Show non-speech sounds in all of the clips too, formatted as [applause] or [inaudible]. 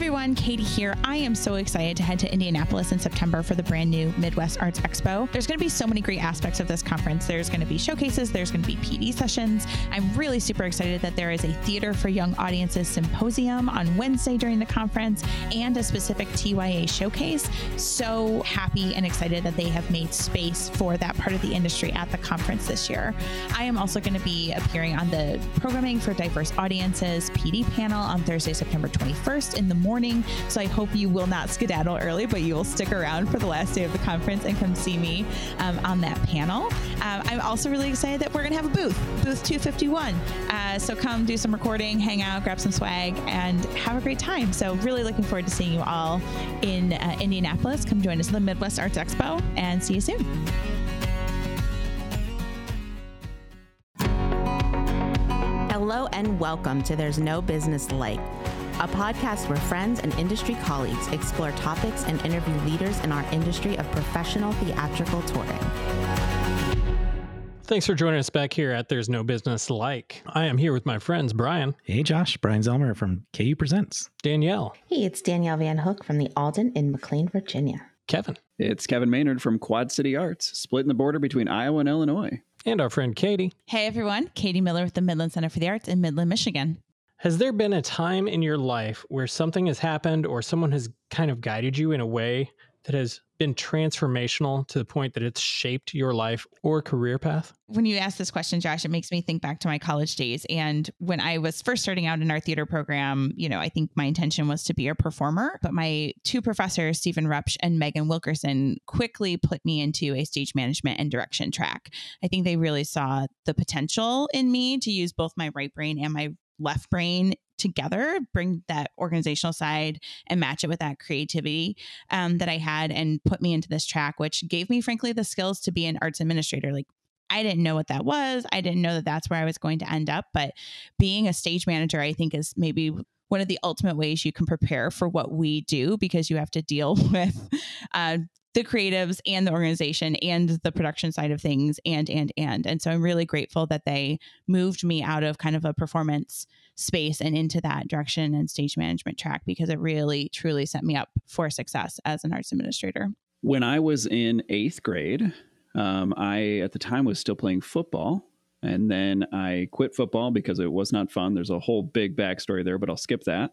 everyone, Katie here. I am so excited to head to Indianapolis in September for the brand new Midwest Arts Expo. There's going to be so many great aspects of this conference. There's going to be showcases, there's going to be PD sessions. I'm really super excited that there is a Theater for Young Audiences symposium on Wednesday during the conference and a specific TYA showcase. So happy and excited that they have made space for that part of the industry at the conference this year. I am also going to be appearing on the Programming for Diverse Audiences PD panel on Thursday, September 21st in the morning. So I hope you will not skedaddle early, but you will stick around for the last day of the conference and come see me um, on that panel. Uh, I'm also really excited that we're going to have a booth, booth 251. Uh, so come do some recording, hang out, grab some swag, and have a great time. So really looking forward to seeing you all in uh, Indianapolis. Come join us at the Midwest Arts Expo and see you soon. Hello and welcome to There's No Business Like a podcast where friends and industry colleagues explore topics and interview leaders in our industry of professional theatrical touring. Thanks for joining us back here at There's No Business Like. I am here with my friends Bryan. Hey Josh, Bryan Zelmer from KU Presents. Danielle. Hey, it's Danielle Van Hook from the Alden in McLean, Virginia. Kevin. It's Kevin Maynard from Quad City Arts, splitting the border between Iowa and Illinois. And our friend Katie. Hey everyone, Katie Miller with the Midland Center for the Arts in Midland, Michigan. Has there been a time in your life where something has happened or someone has kind of guided you in a way that has been transformational to the point that it's shaped your life or career path? When you ask this question, Josh, it makes me think back to my college days. And when I was first starting out in our theater program, you know, I think my intention was to be a performer. But my two professors, Stephen Rupsch and Megan Wilkerson, quickly put me into a stage management and direction track. I think they really saw the potential in me to use both my right brain and my left brain together, bring that organizational side and match it with that creativity um, that I had and put me into this track, which gave me, frankly, the skills to be an arts administrator. Like, I didn't know what that was. I didn't know that that's where I was going to end up. But being a stage manager, I think, is maybe one of the ultimate ways you can prepare for what we do because you have to deal [laughs] with uh, the creatives and the organization and the production side of things and and and. And so i'm really grateful that they moved me out of kind of a performance space and into that direction and stage management track because it really truly set me up for success as an arts administrator. When i was in eighth grade um, i at the time was still playing football. And then i quit football because it was not fun. There's a whole big backstory there but i'll skip that.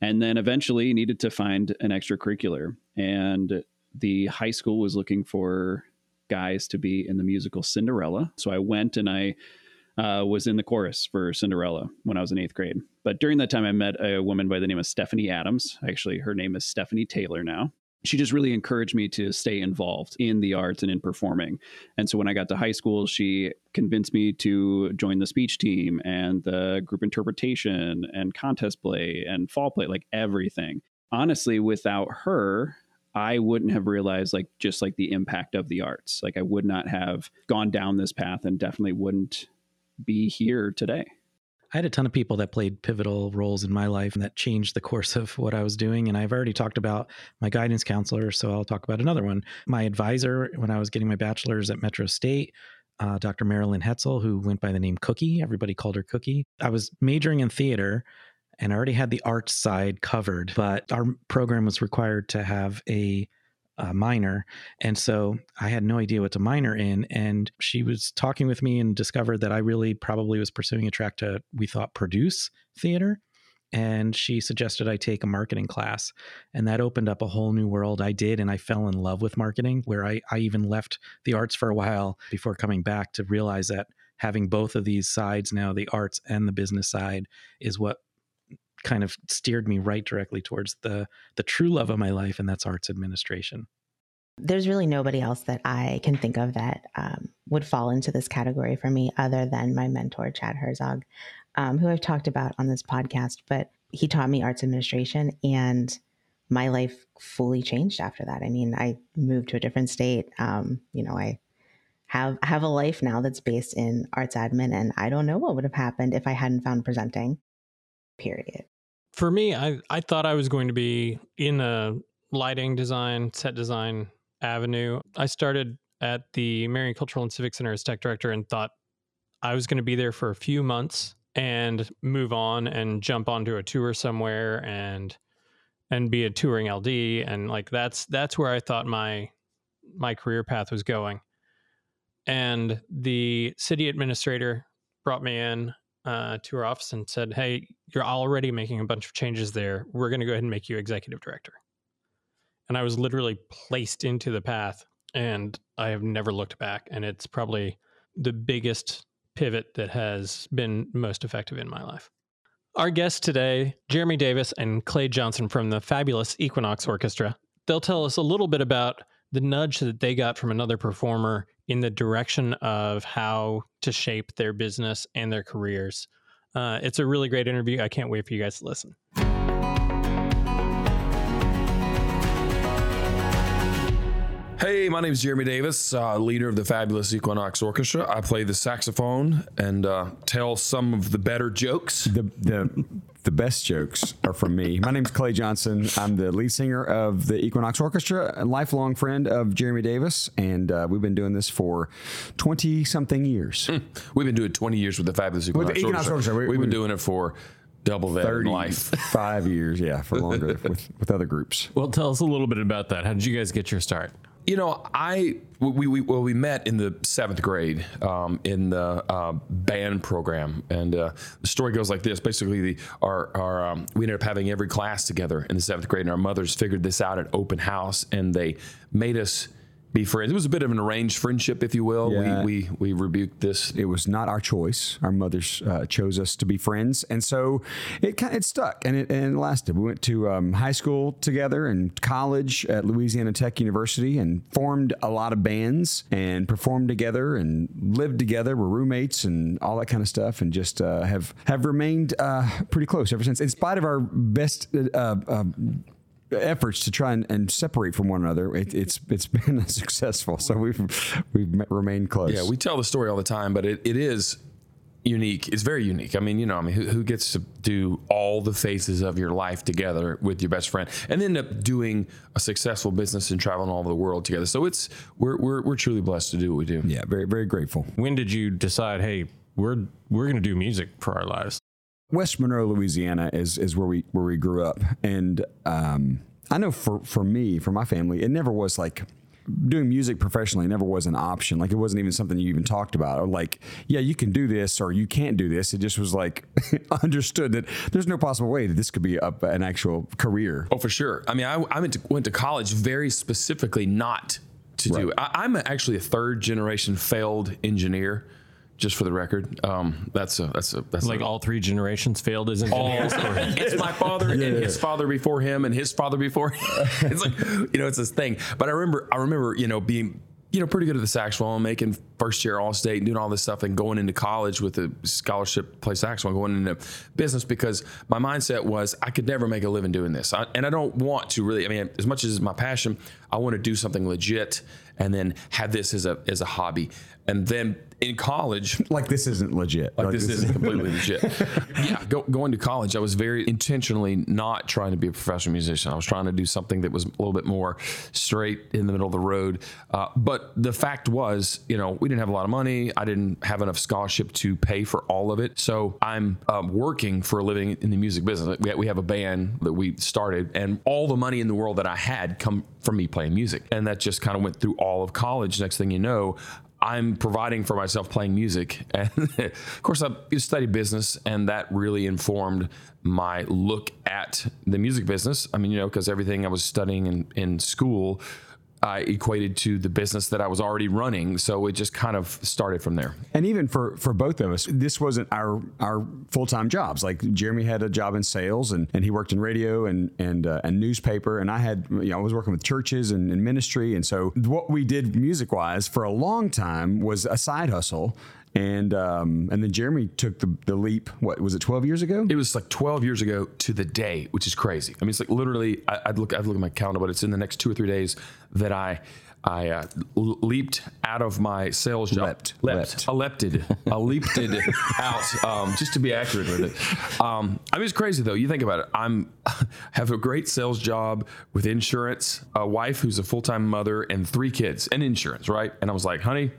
And then eventually needed to find an extracurricular. And the high school was looking for guys to be in the musical Cinderella. So I went and I uh, was in the chorus for Cinderella when I was in eighth grade. But during that time, I met a woman by the name of Stephanie Adams. Actually, her name is Stephanie Taylor now. She just really encouraged me to stay involved in the arts and in performing. And so when I got to high school, she convinced me to join the speech team and the group interpretation and contest play and fall play, like everything. Honestly, without her, I wouldn't have realized like just like the impact of the arts. Like I would not have gone down this path and definitely wouldn't be here today. I had a ton of people that played pivotal roles in my life and that changed the course of what I was doing. And I've already talked about my guidance counselor, so I'll talk about another one. My advisor when I was getting my bachelor's at Metro State, uh, Dr. Marilyn Hetzel, who went by the name Cookie. Everybody called her Cookie. I was majoring in theater and I already had the art side covered, but our program was required to have a, a, minor. And so I had no idea what to minor in. And she was talking with me and discovered that I really probably was pursuing a track to, we thought, produce theater. And she suggested I take a marketing class. And that opened up a whole new world. I did. And I fell in love with marketing, where I, I even left the arts for a while before coming back to realize that having both of these sides now, the arts and the business side, is what kind of steered me right directly towards the the true love of my life, and that's arts administration. There's really nobody else that I can think of that um, would fall into this category for me, other than my mentor Chad Herzog, um, who I've talked about on this podcast. But he taught me arts administration, and my life fully changed after that. I mean, I moved to a different state. Um, you know, I have have a life now that's based in arts admin, and I don't know what would have happened if I hadn't found presenting. Period for me, I, I thought I was going to be in the lighting design, set design avenue. I started at the Marion Cultural and Civic Center as tech director and thought I was going to be there for a few months and move on and jump onto a tour somewhere and and be a touring LD and like that's that's where I thought my my career path was going. And the city administrator brought me in uh, to her office and said, "Hey, you're already making a bunch of changes there. We're going to go ahead and make you executive director." And I was literally placed into the path, and I have never looked back. And it's probably the biggest pivot that has been most effective in my life. Our guests today, Jeremy Davis and Clay Johnson from the fabulous Equinox Orchestra. They'll tell us a little bit about the nudge that they got from another performer in the direction of how to shape their business and their careers. Uh, it's a really great interview. I can't wait for you guys to listen. Hey, my name is Jeremy Davis, uh, leader of the fabulous Equinox Orchestra. I play the saxophone and uh, tell some of the better jokes. The the the best jokes are from me. My name is Clay Johnson. I'm the lead singer of the Equinox Orchestra, a lifelong friend of Jeremy Davis, and uh, we've been doing this for twenty something years. We've been doing 20 years with the fabulous Equinox, With the Equinox Orchestra. Orchestra, we- We've been doing it for double that in life. Five years, yeah, for longer [laughs] with, with other groups. Well, tell us a little bit about that. How did you guys get your start? You know, I we, we well we met in the seventh grade um, in the uh, band program, and uh, the story goes like this: basically, the, our our um, we ended up having every class together in the seventh grade, and our mothers figured this out at open house, and they made us be friends. It was a bit of an arranged friendship, if you will. Yeah. We, we we rebuked this. It was not our choice. Our mothers uh, chose us to be friends, and so it kind it stuck and it and it lasted. We went to um, high school together and college at Louisiana Tech University, and formed a lot of bands and performed together and lived together. We're roommates and all that kind of stuff, and just uh, have have remained uh, pretty close ever since. In spite of our best. Efforts to try and, and separate from one another it, it's it's been [laughs] successful so we've we've remained close Yeah, we tell the story all the time, but it, it is unique. It's very unique. I mean, you know, I mean, who, who gets to do all the phases of your life together with your best friend and end up doing a successful business and traveling all over the world together? So it's we're we're, we're truly blessed to do what we do. yeah very very grateful When did you decide, hey, we're we're going to do music for our lives? West Monroe, Louisiana is is where we where we grew up, and um, I know for for me, for my family, it never was like doing music professionally never was an option. Like it wasn't even something you even talked about. Or like, yeah, you can do this or you can't do this. It just was like [laughs] understood that there's no possible way that this could be a, an actual career. Oh, for sure. I mean, I, I went to went to college very specifically not to do it. I, I'm actually a third generation failed engineer. Just for the record, um, that's a that's a that's Like a, all three generations failed as engineers. [laughs] or- it's my father and his father before him and his father before him. [laughs] it's like you know it's this thing but i remember i remember you know being you know pretty good at the saxophone making first year all state and doing all this stuff and going into college with a scholarship to play saxophone going into business because my mindset was i could never make a living doing this I, and i don't want to really i mean as much as it's my passion i want to do something legit and then have this as a as a hobby and then in college Like this isn't legit. like this isn't completely legit. [laughs] Yeah, go, going to college, I was very intentionally not trying to be a professional musician. I was trying to do something that was a little bit more straight in the middle of the road. Uh, but the fact was, you know, we didn't have a lot of money. I didn't have enough scholarship to pay for all of it. So I'm um, working for a living in the music business. We, we have a band that we started, and all the money in the world that I had come from me playing music, and that just kind of went through all of college. Next thing you know. I'm providing for myself playing music. [laughs] And of course, I studied business, and that really informed my look at the music business. I mean, you know, because everything I was studying in, in school, I equated to the business that I was already running. So it just kind of started from there. And even for for both of us, this wasn't our our full time jobs. Like Jeremy had a job in sales, and, and he worked in radio and and uh, and newspaper, and I had you know I was working with churches and, and ministry, and so what we did music wise for a long time was a side hustle. And um, and then Jeremy took the, the leap. What was it? Twelve years ago. It was like 12 years ago to the day, which is crazy. I mean, it's like literally, I, I'd look, I'd look at my calendar, but it's in the next two or three days that I, I uh, leaped out of my sales job. Leapt. leapt, I leapted, I leaped it out, um, just to be accurate with it. Um, I mean, it's crazy though. You think about it. I'm [laughs] have a great sales job with insurance, a wife who's a full time mother, and three kids, and insurance, right? And I was like, honey.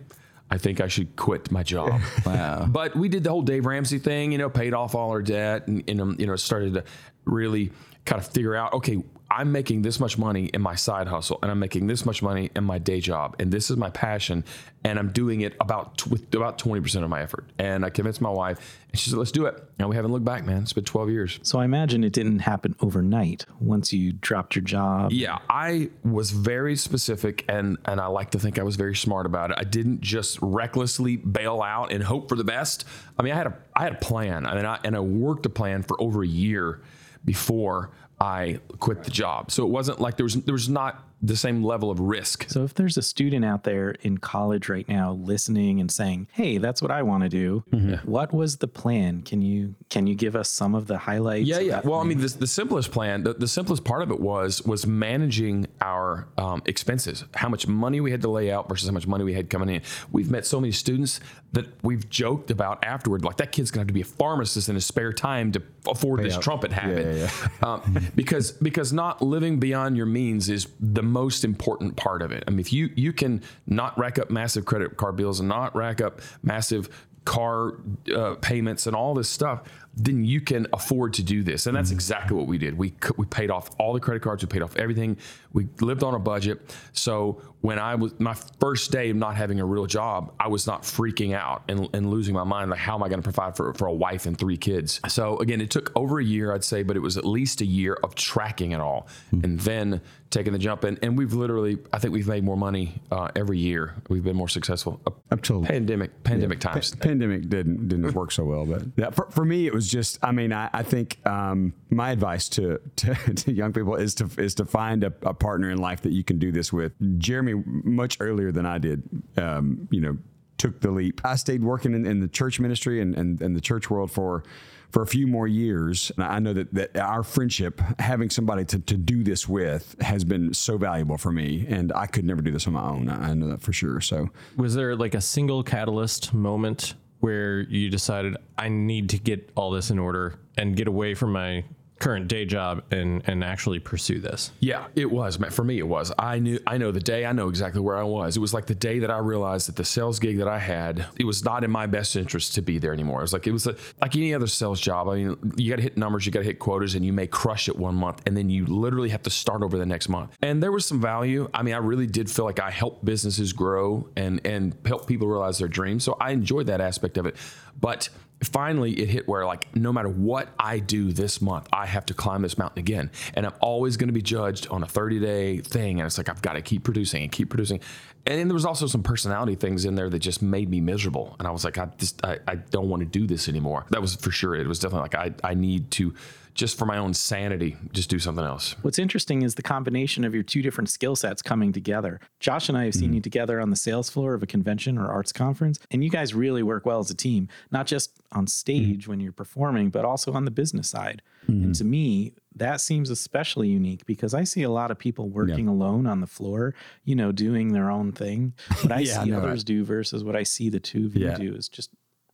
I think I should quit my job. [laughs] wow. But we did the whole Dave Ramsey thing, you know, paid off all our debt and, and um, you know, started to really kind of figure out, okay, I'm making this much money in my side hustle and I'm making this much money in my day job and this is my passion and I'm doing it about with about 20% of my effort. And I convinced my wife and she said, let's do it. And we haven't looked back, man. It's been 12 years. So I imagine it didn't happen overnight once you dropped your job. Yeah, I was very specific and and I like to think I was very smart about it. I didn't just recklessly bail out and hope for the best. I mean, I had a I had a plan. I mean, I, and I worked a plan for over a year before I quit the job. So it wasn't like there was there was not the same level of risk. So if there's a student out there in college right now listening and saying, "Hey, that's what I want to do." Mm-hmm. What was the plan? Can you can you give us some of the highlights? Yeah, yeah. that Well, I mean, the, the simplest plan, the, the simplest part of it was was managing our um, expenses, how much money we had to lay out versus how much money we had coming in. We've met so many students that we've joked about afterward, like that kid's gonna have to be a pharmacist in his spare time to afford this trumpet habit, yeah, um, because because not living beyond your means is the most important part of it. I mean, if you you can not rack up massive credit card bills and not rack up massive car uh, payments and all this stuff, then you can afford to do this. And that's exactly what we did. We we paid off all the credit cards. We paid off everything. We lived on a budget. So when I was my first day of not having a real job, I was not freaking out and, and losing my mind. Like, how am I going to provide for, for a wife and three kids? So again, it took over a year, I'd say, but it was at least a year of tracking it all and then taking the jump. And, and we've literally, I think we've made more money uh, every year. We've been more successful. Up till pandemic, pandemic Pa- times. pandemic didn't didn't work so well, but [laughs] yeah, for, for me it was just. I mean, I, I think um, my advice to, [laughs] to to young people is to is to find a, a partner in life that you can do this with. Jeremy, much earlier than I did, um, you know, took the leap. I stayed working in, in the church ministry and, and and the church world for. For a few more years, and I know that, that our friendship, having somebody to, to do this with, has been so valuable for me. And I could never do this on my own. I know that for sure. So, Was there like a single catalyst moment where you decided I need to get all this in order and get away from my current day job and and actually pursue this? Yeah, it was. For me, it was. I knew. I know the day. I know exactly where I was. It was like the day that I realized that the sales gig that I had, it was not in my best interest to be there anymore. It was like it was a, like any other sales job. I mean, you got to hit numbers, you got to hit quotas, and you may crush it one month, and then you literally have to start over the next month. And there was some value. I mean, I really did feel like I helped businesses grow and and help people realize their dreams. So I enjoyed that aspect of it, but finally it hit where like no matter what I do this month, I have to climb this mountain again. And I'm always going to be judged on a 30 day thing. And it's like, I've got to keep producing and keep producing. And then there was also some personality things in there that just made me miserable. And I was like, I just, I, I don't want to do this anymore. That was for sure. It was definitely like, I, I need to just for my own sanity, just do something else. What's interesting is the combination of your two different skill sets coming together. Josh and I have seen Mm-hmm. you together on the sales floor of a convention or arts conference, and you guys really work well as a team, not just on stage Mm-hmm. when you're performing, but also on the business side. And to me, that seems especially unique because I see a lot of people working alone on the floor, you know, doing their own thing. What I [laughs] Yeah, see know others do versus what I see the two of you Yeah. do is just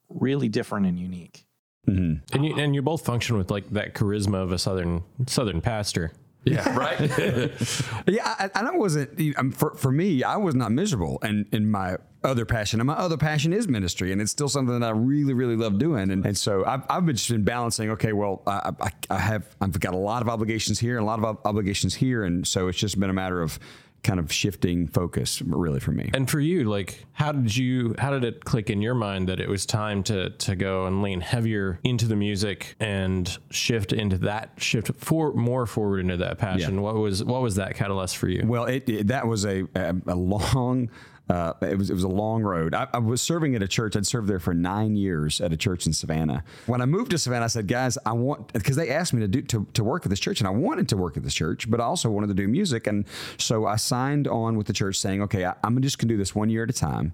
really different and unique. And you and you both function with like that charisma of a southern southern pastor. Yeah, right. [laughs] Yeah, I, I wasn't. you know, um, For for me, I was not miserable, and in my other passion, and my other passion is ministry, and it's still something that I really, really love doing. And, and so I've, I've been just been balancing. Okay, well, I, I, I have I've got a lot of obligations here, and a lot of ob- obligations here, and so it's just been a matter of kind of shifting focus, really, for me. And for you, like, how did you, how did it click in your mind that it was time to to go and lean heavier into the music and shift into that shift for more forward into that passion? What was what was that catalyst for you? Well, it, it- that was a a, a long. Uh, it was it was a long road. I, I was serving at a church. I'd served there for nine years at a church in Savannah. When I moved to Savannah, I said, "Guys, I want," because they asked me to do to, to work at this church, and I wanted to work at this church, but I also wanted to do music, and so I signed on with the church, saying, "Okay, I, I'm just gonna do this one year at a time,"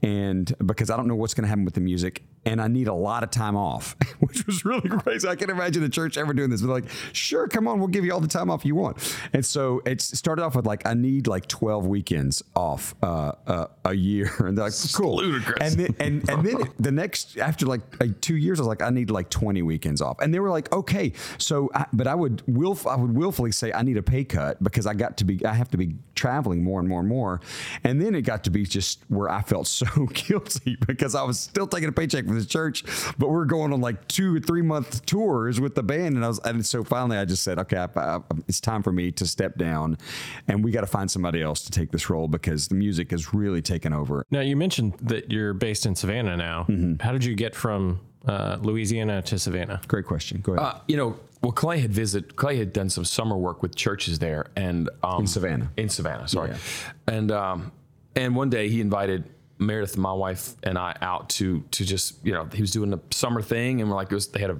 and because I don't know what's gonna happen with the music, and I need a lot of time off, [laughs] which was really [laughs] crazy. I can't imagine the church ever doing this. But like, sure, come on, we'll give you all the time off you want. And so it started off with like, I need like 12 weekends off uh, uh, a year. [laughs] And they're like, cool. ludicrous. And then, and, and then the next, after like, like two years, I was like, I need like 20 weekends off. And they were like, okay. So, I, but I would willf- I would willfully say I need a pay cut because I got to be, I have to be traveling more and more and more. And then it got to be just where I felt so guilty because I was still taking a paycheck from this church, but we're going on like two or three month tours with the band. And I was, and so finally I just said, okay, I, I, it's time for me to step down and we got to find somebody else to take this role because the music has really taken over. Now, you mentioned that you're based in Savannah now. Mm-hmm. How did you get from uh, Louisiana to Savannah? Great question. Go ahead. Uh, you know, well, Clay had visit. Clay had done some summer work with churches there, and um, In Savannah. In Savannah, sorry. And um, and one day he invited Meredith, my wife, and I out to to just you know he was doing the summer thing, and we're like was, they had a,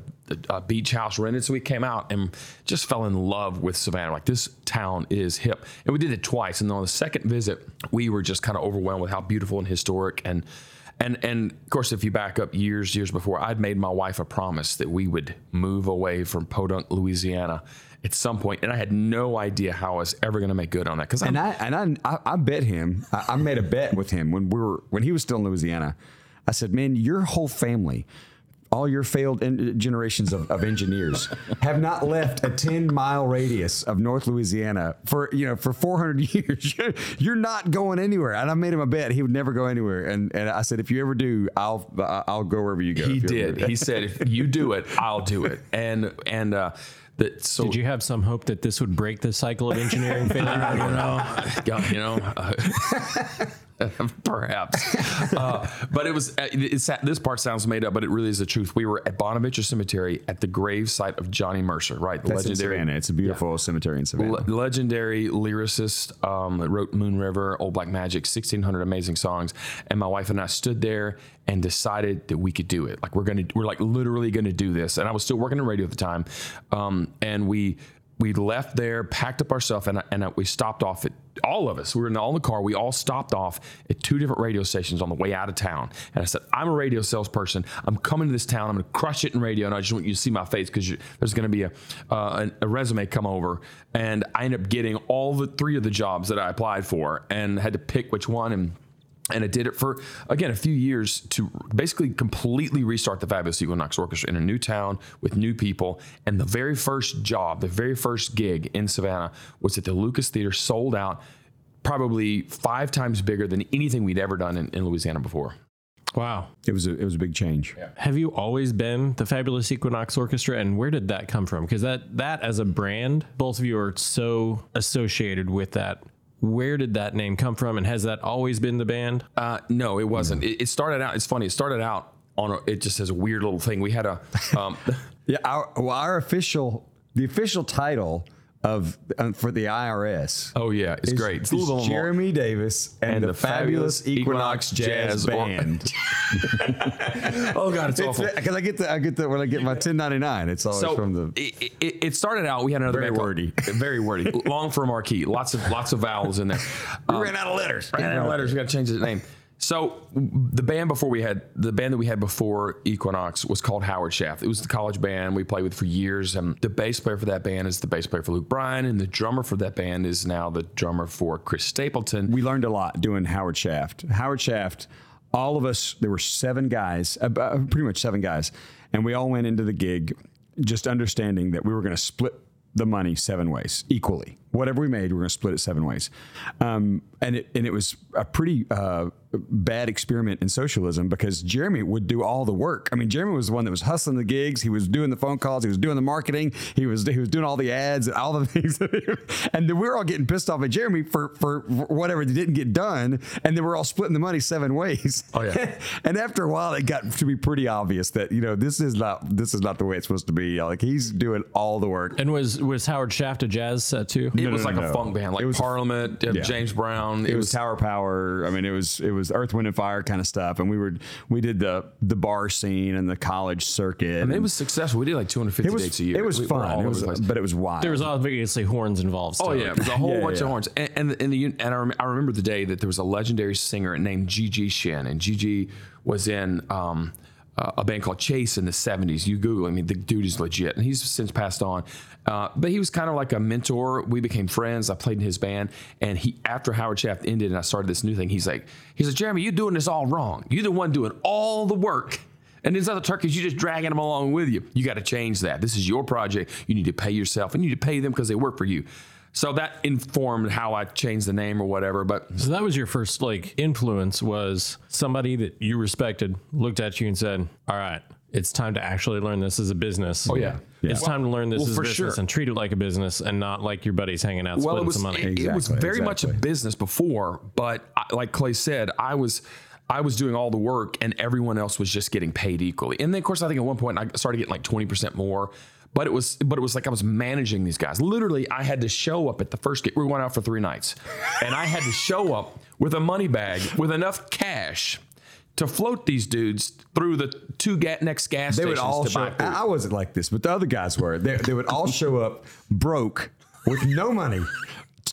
a beach house rented, so we came out and just fell in love with Savannah. Like this town is hip, and we did it twice. And on the second visit, we were just kind of overwhelmed with how beautiful and historic and. And and of course, if you back up years, years before, I'd made my wife a promise that we would move away from Podunk, Louisiana, at some point, and I had no idea how I was ever going to make good on that because and I and I I, I bet him. I, I made a bet with him when we were when he was still in Louisiana. I said, "Man, your whole family." All your failed en- generations of, of engineers have not left a 10 mile radius of North Louisiana for you know for 400 [laughs] years. You're, you're not going anywhere. And I made him a bet he would never go anywhere. And and I said if you ever do, I'll I'll go wherever you go. he If you ever did. He said, "If you do it, I'll do it." [laughs] And and uh, that so Did you have some hope that this would break the cycle of engineering failure? [laughs] I don't know. [laughs] You know, uh, [laughs] perhaps. Uh, but it was. uh, It's, this part sounds made up, but it really is the truth. We were at Bonaventure Cemetery at the grave site of Johnny Mercer, right? The That's in Savannah. It's a beautiful cemetery in Savannah. Le- legendary lyricist um, that wrote Moon River, Old Black Magic, 1600 amazing songs. And my wife and I stood there and decided that we could do it. Like we're gonna, we're like literally gonna do this. And I was still working in radio at the time, um, and we we left there, packed up our stuff, and and we stopped off at all of us. We were in all in the car. We all stopped off at two different radio stations on the way out of town. And I said, "I'm a radio salesperson. I'm coming to this town. I'm going to crush it in radio, and I just want you to see my face because there's going to be a, uh, a resume come over." And I ended up getting all the three of the jobs that I applied for, and had to pick which one and and I did it for again a few years to basically completely restart the Fabulous Equinox Orchestra in a new town with new people. And the very first job, the very first gig in Savannah was at the Lucas Theater, sold out, probably five times bigger than anything we'd ever done in, in Louisiana before. Wow. It was a, it was a big change. Have you always been the Fabulous Equinox Orchestra, and where did that come from? Because that that as a brand, both of you are so associated with that. Where did that name come from, and has that always been the band? Uh, no, it wasn't. It, it started out. It's funny. It started out on a, it just has a weird little thing. We had a um, [laughs] Yeah, our, well, our official the official title of um, for the IRS. oh yeah, it's is- great. It's is a little more- Jeremy Davis and, the, fabulous Equinox Jazz, Or- Band. [laughs] oh god, it's, awful. Because I get the I get the when I get my 1099, it's always so from the. it, it, it started out. We had another Very band called- wordy. [laughs] very wordy, long for a marquee. Lots of lots of vowels in there. Um, [laughs] We ran out of letters. ran out of letters. We got to change the name. So the band before we had the band that we had before Equinox was called Howard Shaft. It was the college band we played with for years, and the bass player for that band is the bass player for Luke Bryan, and the drummer for that band is now the drummer for Chris Stapleton. we learned a lot doing Howard Shaft. Howard Shaft, all of us, there were seven guys, uh, uh, pretty much seven guys, and we all went into the gig just understanding that we were going to split the money seven ways equally. Whatever we made, we are going to split it seven ways, um, and it and it was a pretty uh, bad experiment in socialism because Jeremy would do all the work. I mean, Jeremy was the one that was hustling the gigs. He was doing the phone calls. He was doing the marketing. He was he was doing all the ads and all the [laughs] things. and then we were all getting pissed off at Jeremy for for whatever didn't get done. And then we're all splitting the money seven ways. Oh, yeah. [laughs] and after a while, it got to be pretty obvious that you know this is not this is not the way it's supposed to be. Like he's doing all the work. And was was Howard Shaft a jazz set too? It was no, like no. a funk band, like It was- Parliament, Yeah. James Brown. It was Tower Power. I mean, it was it was Earth, Wind, and Fire kind of stuff. And we were we did the the bar scene and the college circuit. I mean, it was successful. We did like 250 was dates a year. it was We fun. It was, but it was wild. There was obviously horns involved. Oh still. yeah, it was a [laughs] whole Yeah, bunch yeah. of horns, and and and, the, and I, rem- I remember the day that there was a legendary singer named G.G. Shinn, and G.G. was in um, uh, a band called Chase in the '70s. You Google, I mean, the dude is legit, and he's since passed on. Uh, but he was kind of like a mentor. We became friends. I played in his band, and he after Howard Shaft ended, and I started this new thing. He's like, he's like, Jeremy, you're doing this all wrong. You're the one doing all the work. And these other turkeys, you're just dragging them along with you. You got to change that. This is your project. You need to pay yourself and you need to pay them because they work for you. So that informed how I changed the name or whatever. But So that was your first like influence was somebody that you respected looked at you and said, "All right, it's time to actually learn this as a business." Oh yeah. It's time to learn this Well, as a business sure. and treat it like a business and not like your buddies hanging out well, splitting it was some money. it, it was Exactly, very much a business before, but I, like Clay said, I was I was doing all the work and everyone else was just getting paid equally. And then of course I think at one point I started getting like 20% more. But it was but it was like I was managing these guys. Literally, I had to show up at the first gig. We went out for three nights. And I had to show up with a money bag with enough cash to float these dudes through the two ga- next gas They stations would all to show. buy food. I I wasn't like this, but the other guys were. They, they would all show up broke with no money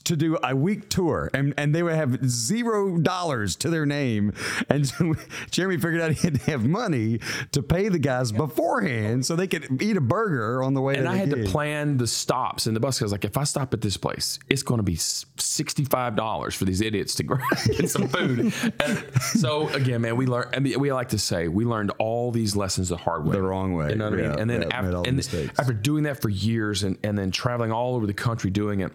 to do a week tour, and and they would have zero dollars to their name. And so [laughs] Jeremy figured out he had to have money to pay the guys beforehand so they could eat a burger on the way. and I had to plan the stops in the bus. 'cause I was like, if I stop at this place, it's going to be sixty-five dollars for these idiots to [laughs] get some food. and so again, man, we learned. I mean, we like to say we learned all these lessons the hard way, The wrong way. You know what I mean? And then yeah, after, and after doing that for years, and and then traveling all over the country doing it.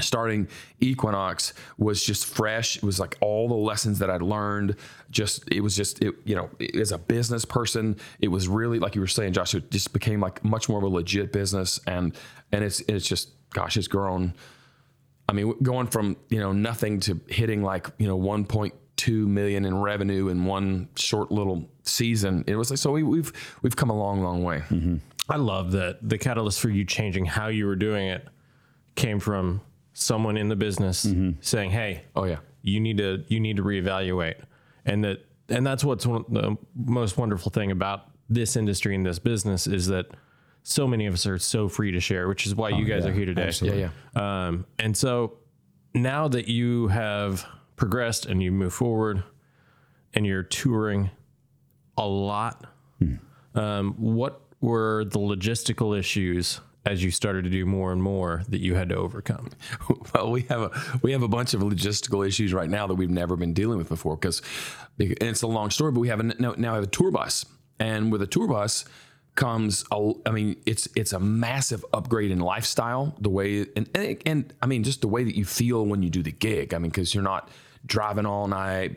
Starting Equinox was just fresh. It was like all the lessons that I'd learned. Just it was just it, you know as a business person, it was really like you were saying, Josh. It just became like much more of a legit business, and and it's it's just gosh, it's grown. I mean, going from you know nothing to hitting like you know 1.2 million in revenue in one short little season. It was like so we, we've we've come a long, long way. Mm-hmm. I love that the catalyst for you changing how you were doing it came from someone in the business saying, "Hey, Oh yeah. you need to you need to reevaluate," and that and that's what's one, the most wonderful thing about this industry and this business is that so many of us are so free to share, which is why you guys are here today. Yeah, yeah. Um, and so now that you have progressed and you move forward and you're touring a lot, um, what were the logistical issues as you started to do more and more that you had to overcome? [laughs] well, we have a we have a bunch of logistical issues right now that we've never been dealing with before because it's a long story, but we have a, now have a tour bus, and with a tour bus comes a, I mean it's it's a massive upgrade in lifestyle the way and, and and I mean just the way that you feel when you do the gig I mean because you're not driving all night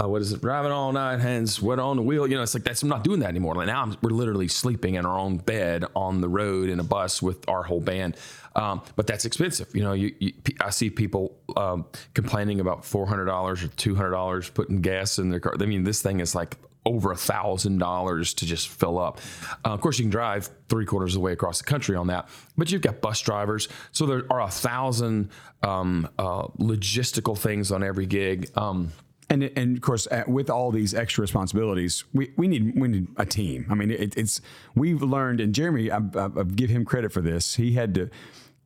uh, what is it? Driving all night hands wet on the wheel. You know it's like that's I'm not doing that anymore. Like now I'm, we're literally sleeping in our own bed on the road in a bus with our whole band. Um, but that's expensive. You know you, you I see people um, complaining about $400 or $200 putting gas in their car. I mean this thing is like over a thousand dollars to just fill up. Uh, of course, you can drive three quarters of the way across the country on that, but you've got bus drivers, so there are a thousand um, uh, logistical things on every gig. And and of course, with all these extra responsibilities, we, we need we need a team. I mean, it, it's we've learned, and Jeremy, I, I, I give him credit for this. He had to,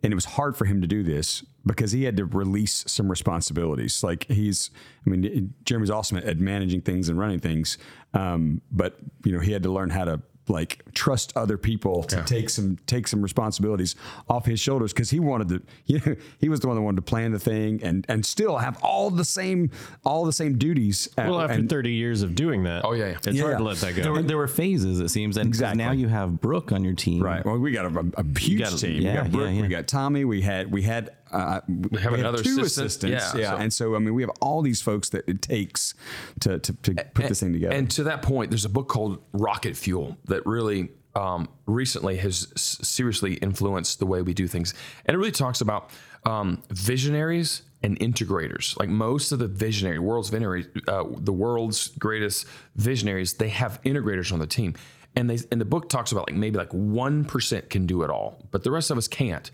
and it was hard for him to do this because he had to release some responsibilities. Like he's, I mean, Jeremy's awesome at, at managing things and running things, um, but you know, he had to learn how to like trust other people to take some take some responsibilities off his shoulders because he wanted to [laughs] you know he was the one that wanted to plan the thing and and still have all the same all the same duties uh, Well, after and- 30 years of doing that, Oh, yeah, yeah. it's Yeah. hard to let that go. There were, there were phases, it seems, and 'cause Exactly. now you have Brooke on your team, Right. Well, we got a, a, a huge got- team. yeah, we got Brooke, yeah, yeah. we got Tommy. We had we had uh, we have another two assistant. assistants. Yeah, Yeah, so- and so I mean, we have all these folks that it takes to to, to put this thing together. And to that point, there's a book called Rocket Fuel that really um, recently has seriously influenced the way we do things. And it really talks about um, visionaries and integrators. Like most of the visionary, world's visionary, uh, the world's greatest visionaries, they have integrators on the team. And they and the book talks about like maybe like one percent can do it all, but the rest of us can't.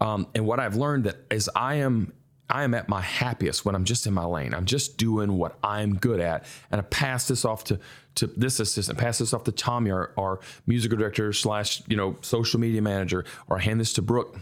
Um, and what I've learned that is I am I am at my happiest when I'm just in my lane. I'm just doing what I'm good at, and I pass this off to to this assistant, pass this off to Tommy, our, our musical director slash you know social media manager, or I hand this to Brooke.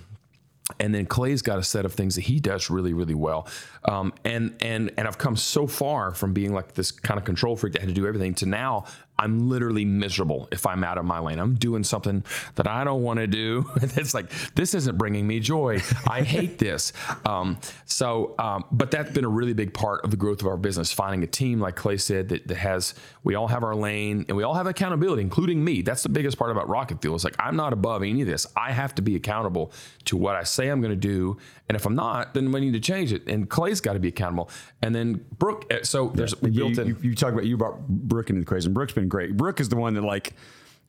And then Clay's got a set of things that he does really, really well. Um, and and and I've come so far from being like this kind of control freak that had to do everything to now I'm literally miserable if I'm out of my lane. I'm doing something that I don't want to do. [laughs] it's like this isn't bringing me joy. I hate this. Um, so, um, but that's been a really big part of the growth of our business. Finding a team, like Clay said, that, that has we all have our lane and we all have accountability, including me. That's the biggest part about Rocket Fuel. It's like I'm not above any of this. I have to be accountable to what I say I'm going to do, and if I'm not, then we need to change it. And Clay's got to be accountable. And then Brooke. eh, So there's we you, built in. you, you talk about you brought Brooke into the equation. Brooke's been great. Brooke is the one that like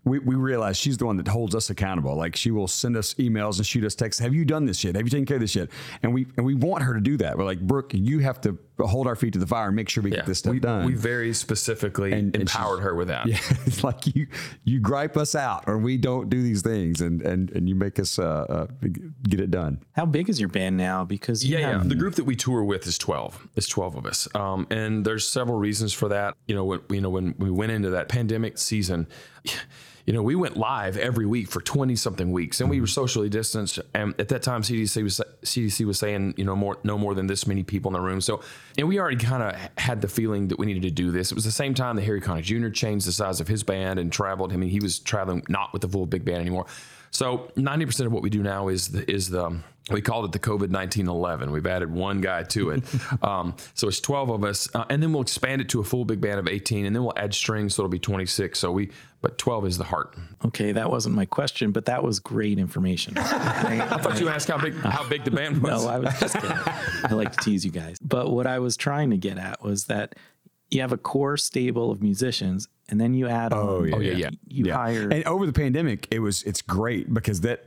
we, we realize she's the one that holds us accountable. Like she will send us emails and shoot us texts. Have you done this yet? Have you taken care of this yet? And we and we want her to do that. We're like Brooke, you have to hold our feet to the fire and make sure we get this stuff we, done. we very specifically And- and empowered she's- her with that. [laughs] yeah, it's like you you gripe us out or we don't do these things and and and you make us uh, uh, get it done. How big is your band now? Because you Yeah, yeah. The group that we tour with is twelve. It's twelve of us, um, and there's several reasons for that. You know, when, you know when we went into that pandemic season, you know, we went live every week for twenty something weeks, and we were socially distanced. And at that time, CDC was CDC was saying, you know, more no more than this many people in the room. So, and we already kind of had the feeling that we needed to do this. It was the same time that Harry Connick Jr. changed the size of his band and traveled. I mean, he was traveling not with the full big band anymore. So, ninety percent of what we do now is the, is the we called it the COVID nineteen eleven. We've added one guy to it, [laughs] um, so it's twelve of us, uh, and then we'll expand it to a full big band of eighteen, and then we'll add strings, so it'll be twenty six. So we, but twelve is the heart. okay. That wasn't my question, but that was great information. [laughs] I thought you asked how big how big the band was. [laughs] No, I was just kidding. I like to tease you guys. But what I was trying to get at was that you have a core stable of musicians, and then you add Oh, on. yeah, yeah, yeah. You hire. And over the pandemic, it was it's great because that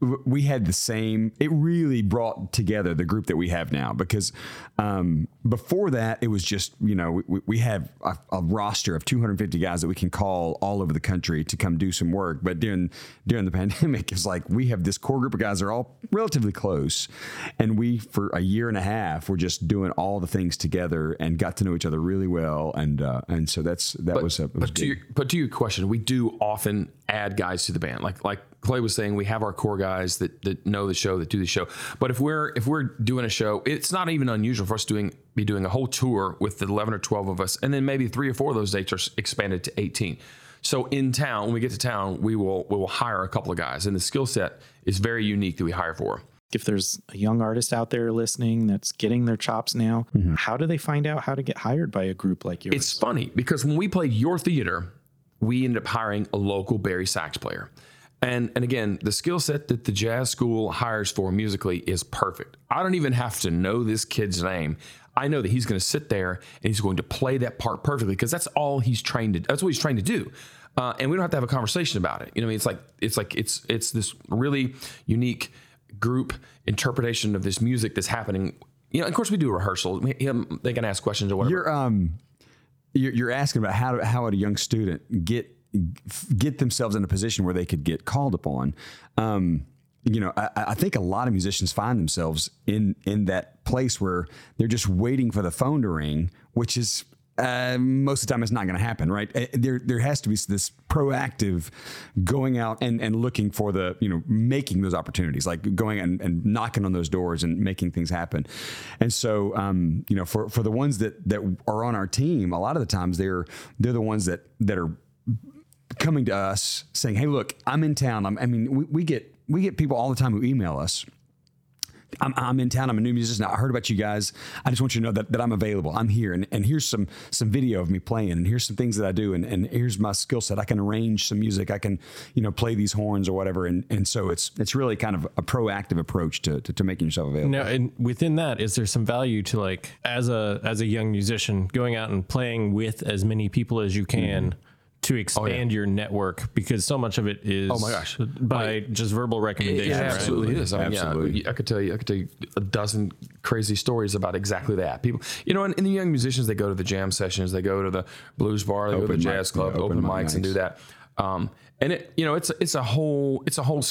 we had the same. It really brought together the group that we have now because um, before that it was just you know we, we have a, a roster of 250 guys that we can call all over the country to come do some work. But during during the [laughs] pandemic, it's like we have this core group of guys that are all relatively close, and we for a year and a half were just doing all the things together and got to know each other really well. And uh, and so that's that was a. Was but to your but to your question, we do often add guys to the band. Like like Clay was saying, we have our core guys that that know the show, that do the show. But if we're if we're doing a show, it's not even unusual for us doing be doing a whole tour with the eleven or twelve of us, and then maybe three or four of those dates are expanded to eighteen. So in town, when we get to town, we will we will hire a couple of guys, and the skill set is very unique that we hire for. if there's a young artist out there listening that's getting their chops now, mm-hmm. how do they find out how to get hired by a group like yours? It's funny because when we played your theater, we ended up hiring a local bari sax player. And and again, the skill set that the jazz school hires for musically is perfect. I don't even have to know this kid's name. I know that he's going to sit there and he's going to play that part perfectly because that's all he's trained to. That's what he's trained to do. Uh, and we don't have to have a conversation about it. You know, what I mean, it's like it's like it's it's this really unique group interpretation of this music that's happening. You know, of course, we do rehearsals. We, him, they can ask questions or whatever. You're um, you're, asking about how how would a young student get get themselves in a position where they could get called upon. Um, you know, I, I think a lot of musicians find themselves in in that place where they're just waiting for the phone to ring, which is. Uh, most of the time, it's not going to happen, right? Uh, There, there has to be this proactive going out and, and looking for the, you know, making those opportunities, like going and, and knocking on those doors and making things happen. And so, um, you know, for, for the ones that that are on our team, a lot of the times they're they're the ones that that are coming to us saying, "Hey, look, I'm in town. I'm, I mean, we, we get we get people all the time who email us. I'm, I'm in town. I'm a new musician. I heard about you guys. I just want you to know that, that I'm available. I'm here, and, and here's some some video of me playing, and here's some things that I do, and, and here's my skill set. I can arrange some music. I can you know play these horns or whatever, and and so it's it's really kind of a proactive approach to to, to making yourself available. Now, and within that, is there some value to like as a as a young musician going out and playing with as many people as you can mm-hmm. To expand your network? Because so much of it is Oh my gosh. by just verbal recommendation. It right? absolutely is. I mean, Absolutely. yeah, I could tell you, I could tell you a dozen crazy stories about exactly that. People, you know, and, and the young musicians, they go to the jam sessions, they go to the blues bar, they go to the jazz mic- club, yeah, open, open mics, and do that. Um, and it, you know, it's it's a whole, it's a whole.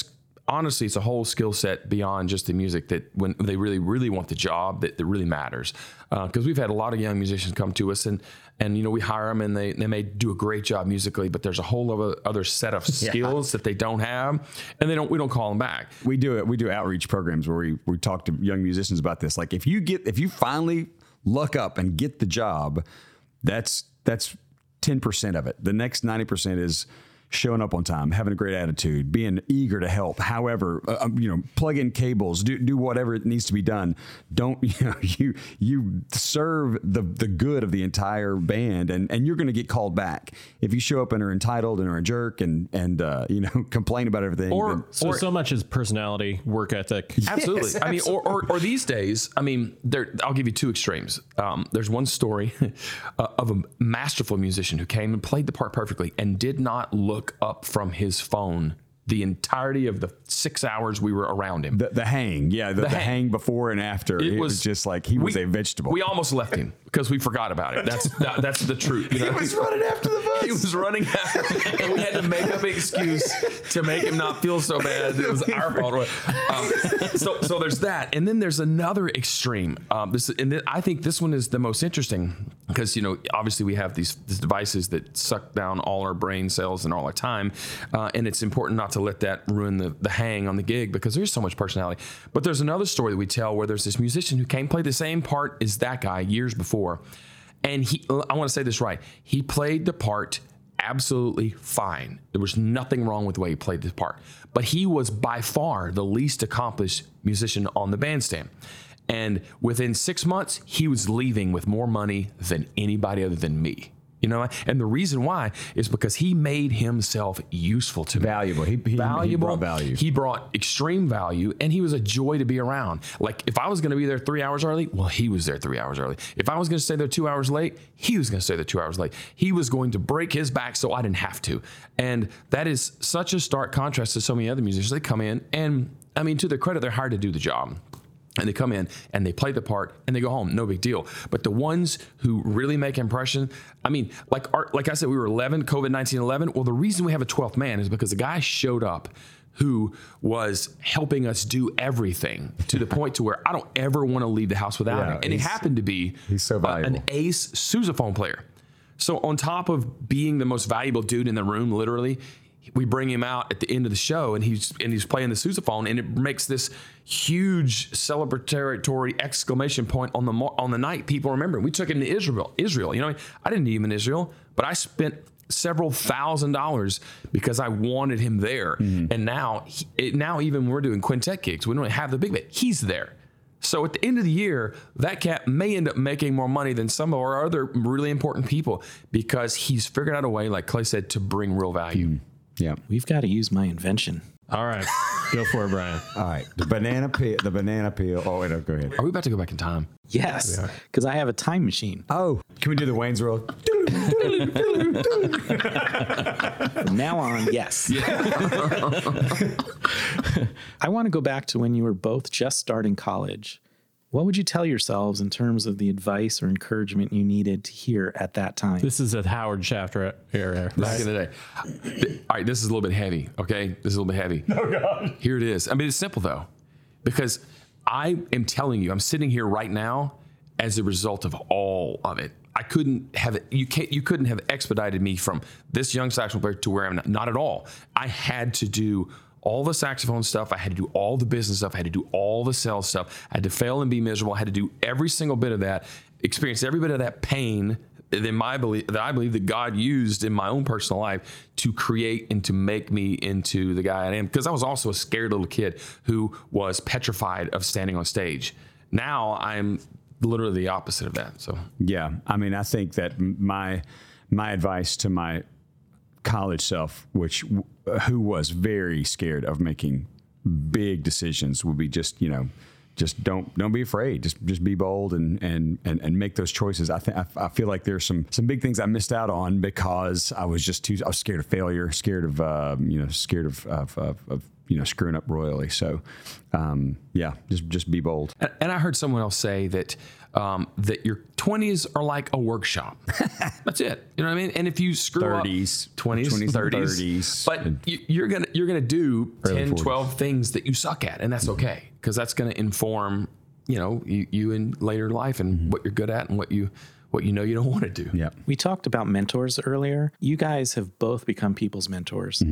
Honestly, it's a whole skill set beyond just the music that when they really, really want the job that, that really matters. Because we've had a lot of young musicians come to us and, and you know, we hire them and they, they may do a great job musically, but there's a whole other, other set of [laughs] skills that they don't have and they don't, we don't call them back. we do it. We do outreach programs where we we talk to young musicians about this. Like if you get if you finally luck up and get the job, that's that's 10% of it. The next 90% is showing up on time, having a great attitude, being eager to help. However, uh, um, you know, plug in cables, do, do whatever it needs to be done. Don't [laughs] you know you you serve the the good of the entire band, and and you're going to get called back if you show up and are entitled and are a jerk and and uh, [laughs] you know complain about everything. Or- then- So so much is personality, work ethic. [laughs] Absolutely. Yes, I mean, or, or, or these days, I mean, there. I'll give you two extremes. Um, there's one story uh, of a masterful musician who came and played the part perfectly and did not look up from his phone the entirety of the six hours we were around him. the, the hang, yeah, the, the, hang. hang. before and after. It, was, just like he was we- a vegetable. We almost left him because we forgot about it. That's that, that's the truth. You know? he was running after the bus. He was running after, and we had to make up an excuse to make him not feel so bad. It was our fault. Um, so, so there's that, and then there's another extreme. Um, this, and th- I think this one is the most interesting because you know, obviously, we have these, these devices that suck down all our brain cells and all our time, uh, and it's important not to let that ruin the, the hang on the gig because there's so much personality. But there's another story that we tell where there's this musician who came play the same part as that guy years before. And he, I want to say this right. He played the part absolutely fine. There was nothing wrong with the way he played the part. But he was by far the least accomplished musician on the bandstand. And within six months, he was leaving with more money than anybody other than me. You know, and the reason why is because he made himself useful to me. Valuable. He- he- he valuable. brought value. He brought extreme value, and he was a joy to be around. Like if I was going to be there three hours early, well, he was there three hours early. If I was going to stay there two hours late, he was going to stay there two hours late. He was going to break his back so I didn't have to. And that is such a stark contrast to so many other musicians. They come in, and I mean, to their credit, they're hired to do the job and they come in and they play the part and they go home. No big deal. But the ones who really make impression i mean like our, like i said we were 11 covid-19 11 well the reason we have a 12th man is because the guy showed up who was helping us do everything to the point to where i don't ever want to leave the house without Yeah, him. And he happened to be he's so uh, an ace sousaphone player. So on top of being the most valuable dude in the room, literally, we bring him out at the end of the show, and he's and he's playing the sousaphone, and it makes this huge celebratory exclamation point on the on the night. People remember. We took him to Israel. Israel, you know, I didn't need him in Israel, but I spent several thousand dollars because I wanted him there. Mm-hmm. And now, it, now even we're doing quintet gigs. We don't have the big band. He's there. So at the end of the year, that cat may end up making more money than some of our other really important people because he's figured out a way, like Clay said, to bring real value. Mm-hmm. Yeah. We've got to use my invention. All right, go for it, Bryan. [laughs] All right. The banana peel. The banana peel. Oh, wait, no, go ahead. Are we about to go back in time? Yes, because I have a time machine. Oh, can we do the Wayne's World? [laughs] From now on, yes. [laughs] I want to go back to when you were both just starting college. What would you tell yourselves in terms of the advice or encouragement you needed to hear at that time? This is a Howard Shafter era. Back in the day. All right, this is a little bit heavy. Okay, this is a little bit heavy. Oh God. Here it is. I mean, it's simple though, because I am telling you, I'm sitting here right now as a result of all of it. I couldn't have you can't you couldn't have expedited me from this young saxophone player to where I'm not, not at all. I had to do all the saxophone stuff. I had to do all the business stuff. I had to do all the sales stuff. I had to fail and be miserable. I had to do every single bit of that, experience every bit of that pain that my belief that I believe that God used in my own personal life to create and to make me into the guy I am. Because I was also a scared little kid who was petrified of standing on stage. Now I'm literally the opposite of that. So Yeah, I mean, I think that my my advice to my college self, which who was very scared of making big decisions, would be just you know, just don't don't be afraid. Just just be bold and and and, and make those choices. I think I feel like there's some some big things I missed out on because I was just too I was scared of failure, scared of um, you know, scared of of, of, of you know screwing up royally. So um, yeah, just just be bold. And, and I heard someone else say that um, that your 20s are like a workshop. [laughs] That's it. You know what I mean? And if you screw 30s, up 20s, 20s and 30s, 30s, but you, you're gonna you're gonna do early 10, 40s. 12 things that you suck at, and that's okay because that's gonna inform you know you, you in later life and what you're good at and what you what you know you don't want to do. Yeah. We talked about mentors earlier. You guys have both become people's mentors.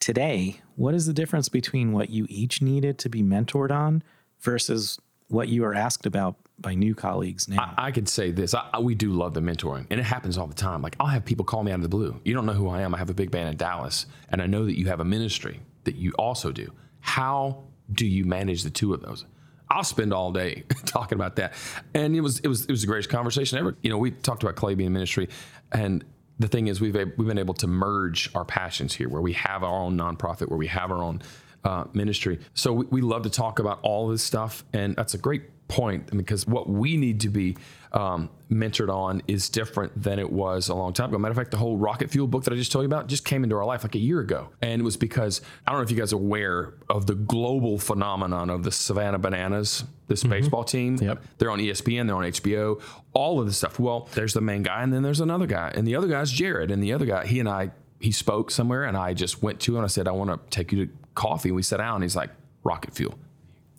Today, what is the difference between what you each needed to be mentored on versus what you are asked about by new colleagues now. I, I could say this. I, I- we do love the mentoring, and it happens all the time. Like I'll have people call me out of the blue. You don't know who I am. I have a big band in Dallas, and I know that you have a ministry that you also do. How do you manage the two of those? I'll spend all day [laughs] talking about that, and it was it was it was the greatest conversation ever. You know, we talked about Clay being ministry, and the thing is, we've we've been able to merge our passions here, where we have our own nonprofit, where we have our own uh, ministry. So we, we love to talk about all this stuff, and that's a great point because what we need to be um, mentored on is different than it was a long time ago. Matter of fact, the whole rocket fuel book that I just told you about just came into our life like a year ago, and it was because I don't know if you guys are aware of the global phenomenon of the Savannah Bananas, this baseball team. Yep. They're on ESPN, they're on HBO, all of this stuff. Well, there's the main guy, and then there's another guy, and the other guy's Jared, and the other guy, he and I, he spoke somewhere, and I just went to him and I said, I want to take you to coffee. And we sat down, and he's like, rocket fuel.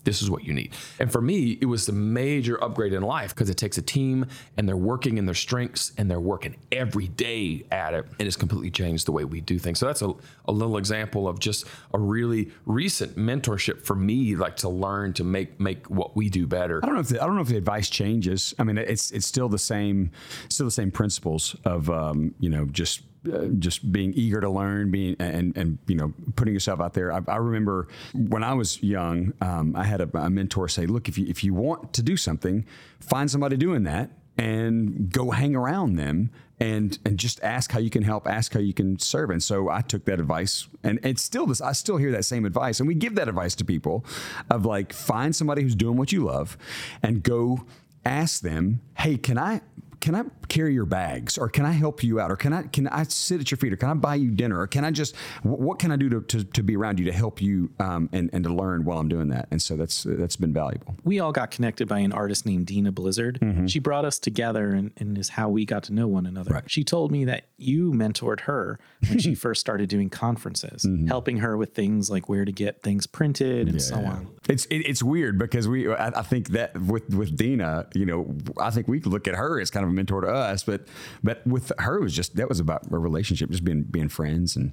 This is what you need. And for me, it was the major upgrade in life because it takes a team and they're working in their strengths and they're working every day at it. And it's completely changed the way we do things. So that's a, a little example of just a really recent mentorship for me, like to learn to make make what we do better. I don't know if the, I don't know if the advice changes. I mean, it's it's still the same, still the same principles of um, you know just uh, just being eager to learn, being and and you know putting yourself out there. I, I remember when I was young, um, I had a, a mentor say, "Look, if you if you want to do something, find somebody doing that." And go hang around them and and just ask how you can help, ask how you can serve. And so I took that advice, and it's still this. I still hear that same advice, and we give that advice to people, of like find somebody who's doing what you love, and go ask them, hey, can I can I carry your bags? Or can I help you out? Or can I can I sit at your feet? Or can I buy you dinner? Or can I just what can I do to, to, to be around you to help you um, and, and to learn while I'm doing that? And so that's that's been valuable. We all got connected by an artist named Dina Blizzard. She brought us together and, and is how we got to know one another. Right. She told me that you mentored her when she [laughs] first started doing conferences, helping her with things like where to get things printed and so on. it's it, it's weird because we I, I think that with with Dina you know I think we look at her as kind of mentor to us but but with her it was just that was about a relationship just being being friends and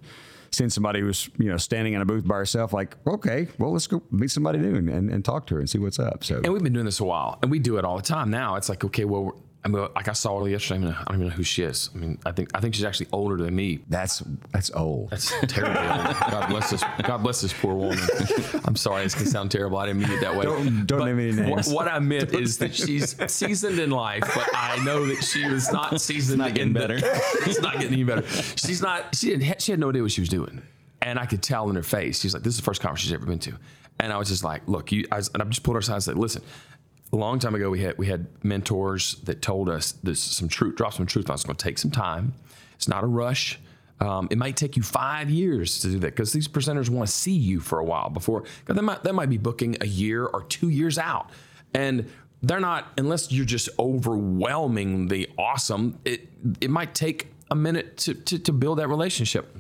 seeing somebody who was you know standing in a booth by herself like okay well let's go meet somebody new and, and, and talk to her and see what's up so And we've been doing this a while, and we do it all the time. Now it's like, okay, well, I mean, like I saw her yesterday. I, mean, I don't even know who she is. I mean, I think I think she's actually older than me. that's that's old That's terrible. God bless this. God bless this poor woman. [laughs] I'm sorry, this can sound terrible. I didn't mean it that way. Don't- don't name any What, names. what I meant [laughs] is that she's seasoned in life, but I know that she was not seasoned. not getting the- better. [laughs] it's not getting any better. She's not. She didn't. She had no idea what she was doing, and I could tell in her face. She's like, "This is the first conference she's ever been to," and I was just like, "Look, you." I, was, and I just pulled her aside and said, "Listen." A long time ago, we had we had mentors that told us this some truth, drop some truth on. It's going to take some time. It's not a rush. Um, it might take you five years to do that because these presenters want to see you for a while before. Cause they might they might be booking a year or two years out, and they're not unless you're just overwhelmingly awesome. It it might take a minute to to, to build that relationship.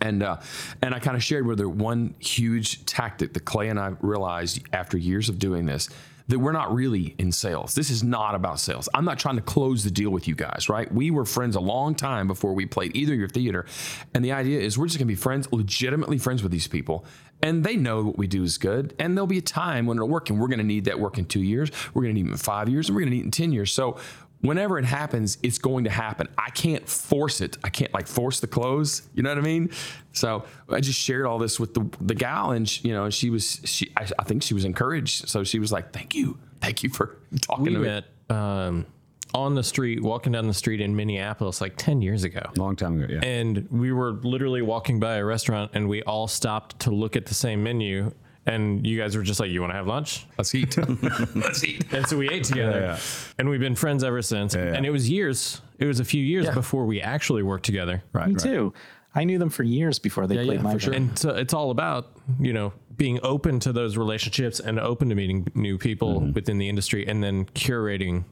And uh, and I kind of shared with her one huge tactic that Clay and I realized after years of doing this that we're not really in sales. This is not about sales. I'm not trying to close the deal with you guys, right? We were friends a long time before we played either your theater. And the idea is we're just gonna be friends, legitimately friends with these people. And they know what we do is good. And there'll be a time when it'll work. And we're gonna need that work in two years. We're gonna need it in five years. And we're gonna need it in 10 years. So whenever it happens, it's going to happen. I can't force it. I can't like force the close. You know what I mean? So I just shared all this with the the gal, and she, you know, she was she. I, I think she was encouraged. So she was like, "Thank you, thank you for [laughs] talking We to me." met um, on the street, walking down the street in Minneapolis like 10 years ago. long time ago yeah And we were literally walking by a restaurant and we all stopped to look at the same menu. And you guys were just like, You want to have lunch? Let's eat. [laughs] Let's eat. And so we ate together. Yeah, yeah. And we've been friends ever since. yeah. And it was years, it was a few years Yeah. before we actually worked together. right Me right. too. I knew them for years before they played yeah, my for sure. And so it's all about, you know, being open to those relationships and open to meeting new people mm-hmm. within the industry and then curating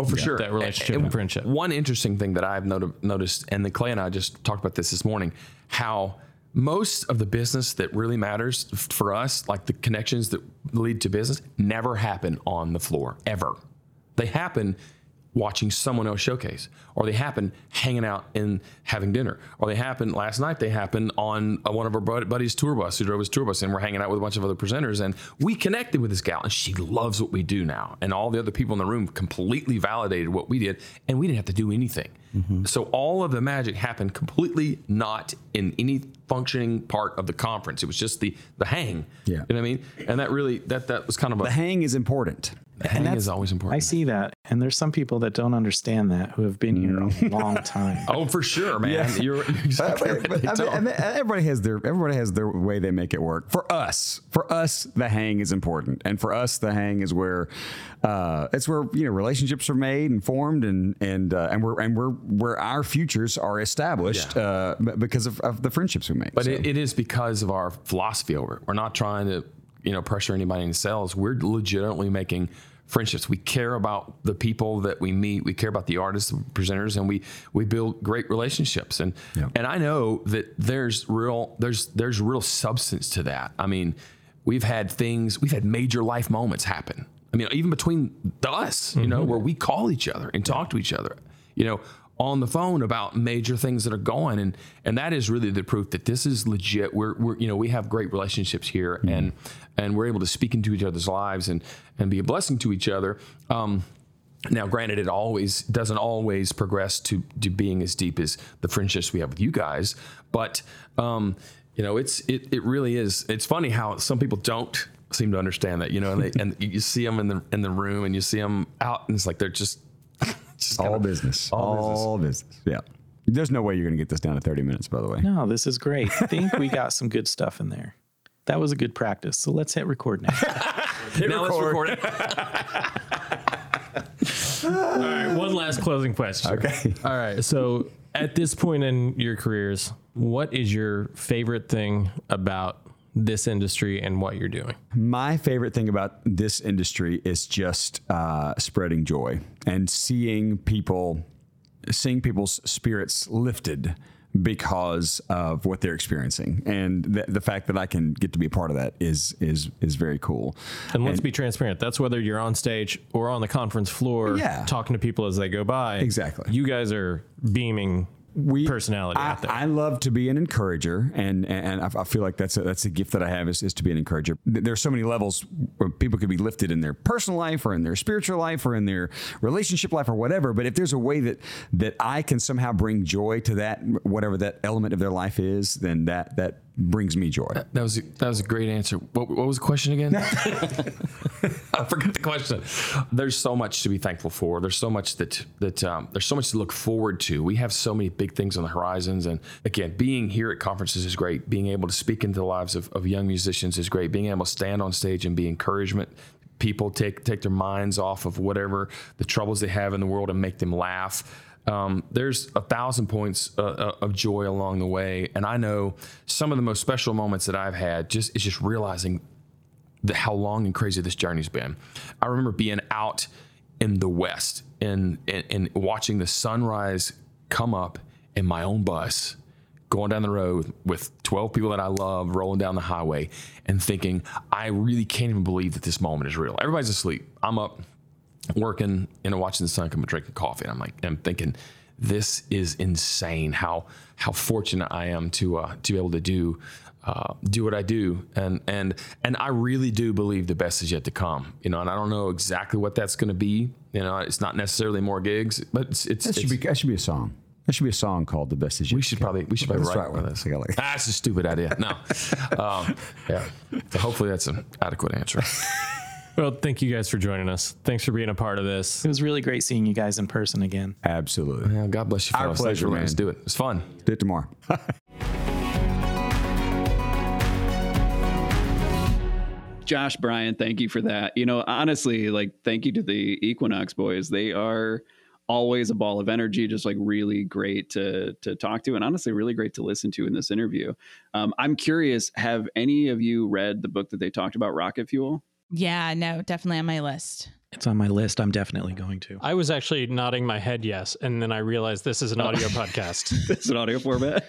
Oh, for sure. that relationship and friendship. One interesting thing that I've not- noticed, and then Clay and I just talked about this this morning, how most of the business that really matters for us, like the connections that lead to business, never happen on the floor ever. They happen watching someone else showcase, or they happen hanging out and having dinner, or they happen last night. They happen on one of our buddies' tour bus who drove his tour bus, and we're hanging out with a bunch of other presenters, and we connected with this gal, and she loves what we do now, and all the other people in the room completely validated what we did, and we didn't have to do anything. Mm-hmm. So all of the magic happened completely not in any functioning part of the conference. It was just the the hang. Yeah. You know what I mean? And that really that that was kind of a the hang is important. The hang is always important. I see that, and there's some people that don't understand that who have been here a Mm. [laughs] long time. oh, for sure, man. Yeah. You're, you're exactly right. But, They I mean, don't. I mean, everybody has their everybody has their way they make it work. For us, for us, the hang is important, and for us, the hang is where uh, it's where you know relationships are made and formed, and and uh, and we're and we're where our futures are established Yeah. uh, because of, of the friendships we make. But So- it, it is because of our philosophy over it. We're not trying to, you know, pressure anybody in sales. We're legitimately making friendships. We care about the people that we meet. We care about the artists, the presenters, and we we build great relationships. And Yeah. and I know that there's real there's there's real substance to that. I mean, we've had things, we've had major life moments happen. I mean, even between us, you know, where we call each other and talk to each other, you know, on the phone about major things that are going, and and that is really the proof that this is legit. We're we're you know we have great relationships here, and and we're able to speak into each other's lives and and be a blessing to each other. Um, now, granted, it always doesn't always progress to to being as deep as the friendships we have with you guys, but um, you know, it's it it really is. It's funny how some people don't seem to understand that, you know, and, they, and you see them in the in the room and you see them out, and it's like they're just [laughs] just all kinda- business, all all, business. Yeah. There's no way you're going to get this down to 30 minutes, by the way. No, this is great. I think we got some good stuff in there. That was a good practice. So let's hit record now. [laughs] now let's record it. [laughs] All right, one last closing question. Okay. All right. So, at this point in your careers, what is your favorite thing about this industry and what you're doing? My favorite thing about this industry is just uh, spreading joy and seeing people, seeing people's spirits lifted because of what they're experiencing, and the, the fact that I can get to be a part of that is is is very cool. And let's be transparent. That's whether you're on stage or on the conference floor Yeah. talking to people as they go by. Exactly. You guys are beaming personality I, out there. I love to be an encourager, and and I I feel like that's a, that's a gift that I have is, is to be an encourager. There's so many levels where people could be lifted in their personal life, or in their spiritual life, or in their relationship life, or whatever. But if there's a way that that I can somehow bring joy to that, whatever that element of their life is, then that that brings me joy. That was a, that was a great answer. What, what was the question again? [laughs] I forgot the question. There's so much to be thankful for. There's so much that that um, there's so much to look forward to. We have so many big things on the horizons, and again, being here at conferences is great. Being able to speak into the lives of, of young musicians is great. Being able to stand on stage and be encouragement. People take take their minds off of whatever the troubles they have in the world and make them laugh. Um, there's a thousand points uh, uh, of joy along the way, and I know some of the most special moments that I've had just is just realizing the, how long and crazy this journey's been. I remember being out in the West and, and and watching the sunrise come up in my own bus, going down the road with 12 people that I love, rolling down the highway, and thinking, I really can't even believe that this moment is real. Everybody's asleep. I'm up working and watching the sun come and drinking coffee. And I'm like, I'm thinking, this is insane. How how fortunate I am to uh, to be able to do uh, do what I do. And and and I really do believe the best is yet to come. You know, and I don't know exactly what that's going to be. You know, it's not necessarily more gigs, but it's it's, That should it's be that should be a song. That should be a song called "The Best Is Yet." we to should Come. probably we should probably write one of one. this. Like- That's a stupid idea. No, [laughs] um, yeah. So hopefully that's an adequate answer. [laughs] well, thank you guys for joining us. Thanks for being a part of this. It was really great seeing you guys in person again. Absolutely. Yeah, God bless you. Our fellas. Thanks for pleasure, letting us do it. It's fun. Do it tomorrow. [laughs] Josh Bryan, thank you for that. You know, honestly, like thank you to the Equinox boys. They are always a ball of energy, just like really great to to talk to, and honestly, really great to listen to in this interview. Um, I'm curious, have any of you read the book that they talked about, Rocket Fuel? Yeah, no, definitely on my list. It's on my list. I'm definitely going to. I was actually nodding my head yes, and then I realized this is an audio podcast. [laughs] it's an audio format.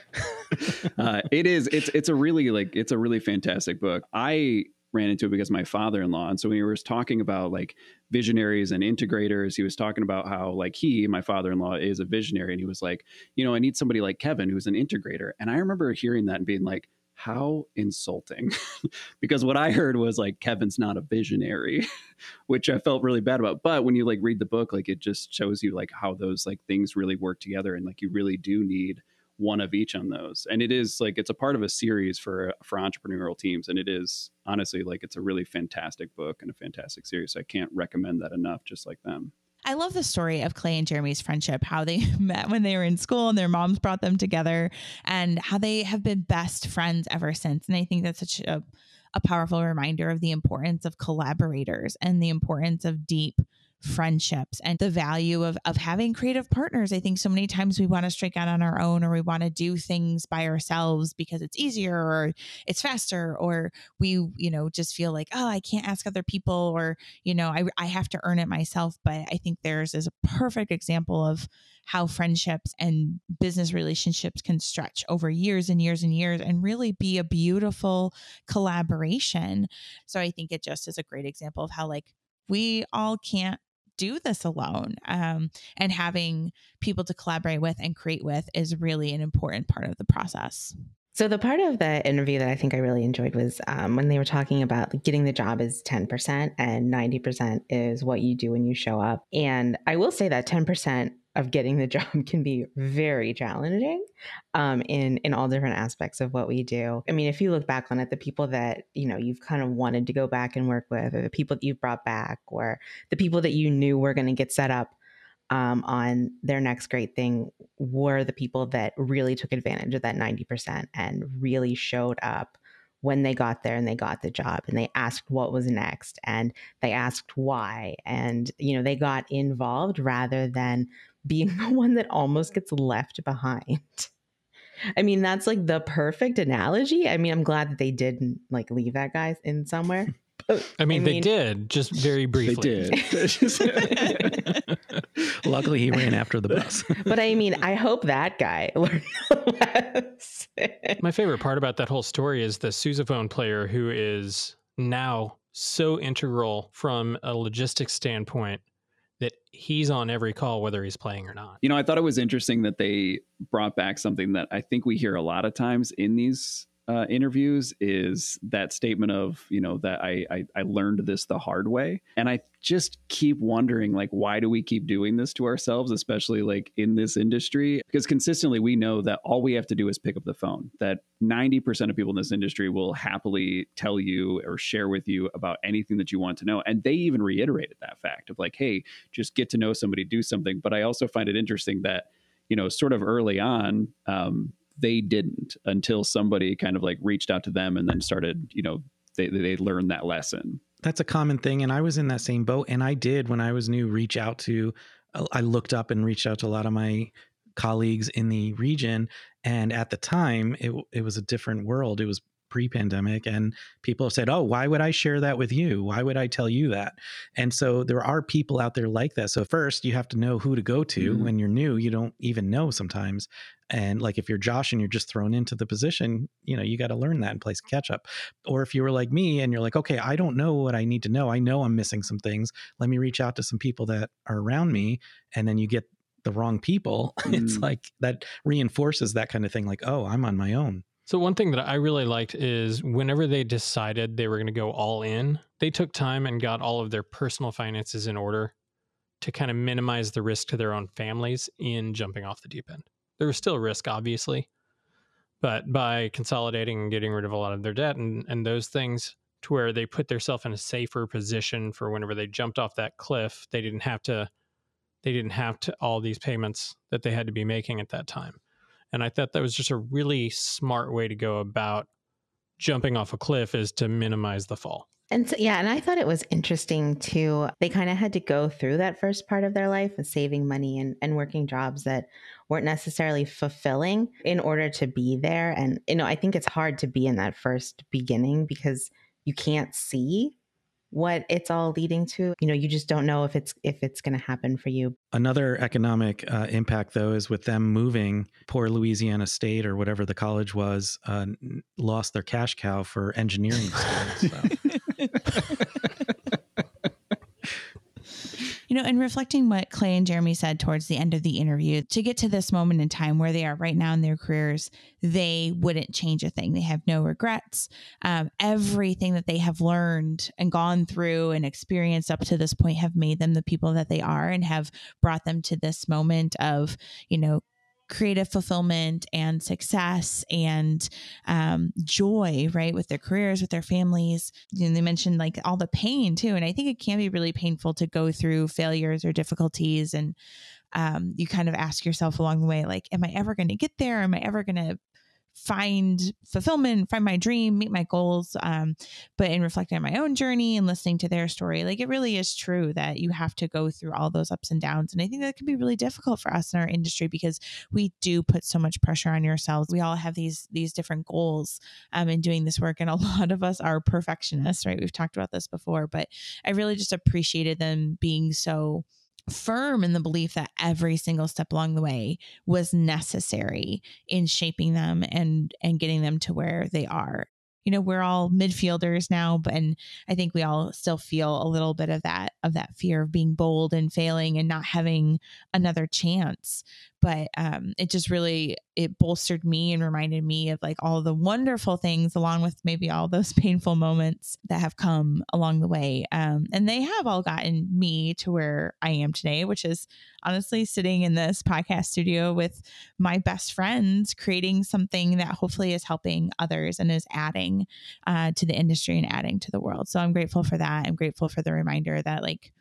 [laughs] uh, it is. It's it's a really like it's a really fantastic book. I ran into it because my father-in-law. And so when he was talking about like visionaries and integrators, he was talking about how like he, my father-in-law, is a visionary, and he was like, you know, I need somebody like Kevin who's an integrator. And I remember hearing that and being like, how insulting. [laughs] Because what i heard was like kevin's not a visionary [laughs] which i felt really bad about. But when you like read the book like it just shows you like how those like things really work together and like you really do need one of each on those. And it is like it's a part of a series for for entrepreneurial teams and it is honestly like it's a really fantastic book and a fantastic series. So i can't recommend that enough just like them I love the story of Clay and Jeremy's friendship, how they [laughs] met when they were in school and their moms brought them together, and how they have been best friends ever since. And I think that's such a, a powerful reminder of the importance of collaborators and the importance of deep friendships and the value of of having creative partners. I think so many times we want to strike out on our own or we want to do things by ourselves because it's easier or it's faster or we, you know, just feel like, oh, I can't ask other people or, you know, I I have to earn it myself. But I think theirs is a perfect example of how friendships and business relationships can stretch over years and years and years and really be a beautiful collaboration. So I think it just is a great example of how like we all can't do this alone. Um, and having people to collaborate with and create with is really an important part of the process. So the part of the interview that I think I really enjoyed was um, when they were talking about getting the job is 10% and 90% is what you do when you show up. And I will say that 10% of getting the [laughs] job can be very challenging um, in in all different aspects of what we do. I mean, if you look back on it, the people that you know you've kind of wanted to go back and work with, or the people that you've brought back, or the people that you knew were going to get set up um, on their next great thing, were the people that really took advantage of that ninety percent and really showed up when they got there and they got the job and they asked what was next and they asked why and you know they got involved rather than being [laughs] the one that almost gets left behind. I mean, that's like the perfect analogy. I mean, I'm glad that they didn't like leave that guy in somewhere. [laughs] But, I, mean, I mean, they did just very briefly. They did. [laughs] Luckily, he ran after the bus. but I mean, I hope that guy learned less. My favorite part about that whole story is the sousaphone player who is now so integral from a logistics standpoint that he's on every call whether he's playing or not. You know, I thought it was interesting that they brought back something that I think we hear a lot of times in these uh, interviews is that statement of you know that I, I I learned this the hard way, and I just keep wondering like why do we keep doing this to ourselves, especially like in this industry? Because consistently we know that all we have to do is pick up the phone. That ninety percent of people in this industry will happily tell you or share with you about anything that you want to know, and they even reiterated that fact of like, hey, just get to know somebody, do something. But I also find it interesting that you know, sort of early on, um, they didn't until somebody kind of like reached out to them and then started, you know, they they learned that lesson. That's a common thing, and I was in that same boat. And I did when I was new reach out to. Uh, I looked up and reached out to a lot of my colleagues in the region, and at the time, it it was a different world. It was pre-pandemic and people said oh why would i share that with you why would i tell you that and so there are people out there like that so first you have to know who to go to mm-hmm. when you're new you don't even know sometimes and like if you're Josh and you're just thrown into the position, you know, you got to learn that and play some catch up. Or if you were like me and you're like, okay, I don't know what I need to know. I know I'm missing some things. Let me reach out to some people that are around me. And then you get the wrong people. [laughs] Mm. It's like that reinforces that kind of thing. Like, oh, I'm on my own. So one thing that I really liked is whenever they decided they were going to go all in, they took time and got all of their personal finances in order to kind of minimize the risk to their own families in jumping off the deep end there was still risk, obviously, but by consolidating and getting rid of a lot of their debt and, and those things to where they put themselves in a safer position for whenever they jumped off that cliff, they didn't have to they didn't have to all these payments that they had to be making at that time. And I thought that was just a really smart way to go about jumping off a cliff is to minimize the fall. And so, yeah, and I thought it was interesting too. They kind of had to go through that first part of their life of saving money and, and working jobs that weren't necessarily fulfilling in order to be there. And, you know, I think it's hard to be in that first beginning because you can't see what it's all leading to you know you just don't know if it's if it's going to happen for you another economic uh, impact though is with them moving poor louisiana state or whatever the college was uh, lost their cash cow for engineering [laughs] schools so. [laughs] You know, and reflecting what Clay and Jeremy said towards the end of the interview, to get to this moment in time where they are right now in their careers, they wouldn't change a thing. They have no regrets. Um, everything that they have learned and gone through and experienced up to this point have made them the people that they are and have brought them to this moment of, you know, creative fulfillment and success and um, joy, right, with their careers, with their families. You know, they mentioned like all the pain too, and I think it can be really painful to go through failures or difficulties, and um, you kind of ask yourself along the way, like, am I ever going to get there? Am I ever going to find fulfillment, find my dream, meet my goals. Um, but in reflecting on my own journey and listening to their story, like it really is true that you have to go through all those ups and downs. And I think that can be really difficult for us in our industry because we do put so much pressure on yourselves. We all have these these different goals um, in doing this work, and a [laughs] lot of us are perfectionists, right? We've talked about this before, but I really just appreciated them being so firm in the belief that every single step along the way was necessary in shaping them and and getting them to where they are. You know we're all midfielders now but and i think we all still feel a little bit of that of that fear of being bold and failing and not having another chance but um, it just really it bolstered me and reminded me of like all the wonderful things along with maybe all those [laughs] painful moments that have come along the way um, and they have all gotten me to where i am today which is honestly sitting in this podcast studio with my best friends creating something that hopefully is helping others and is adding uh, to the industry and adding to the world. So i'm grateful for that. I'm grateful for the reminder that like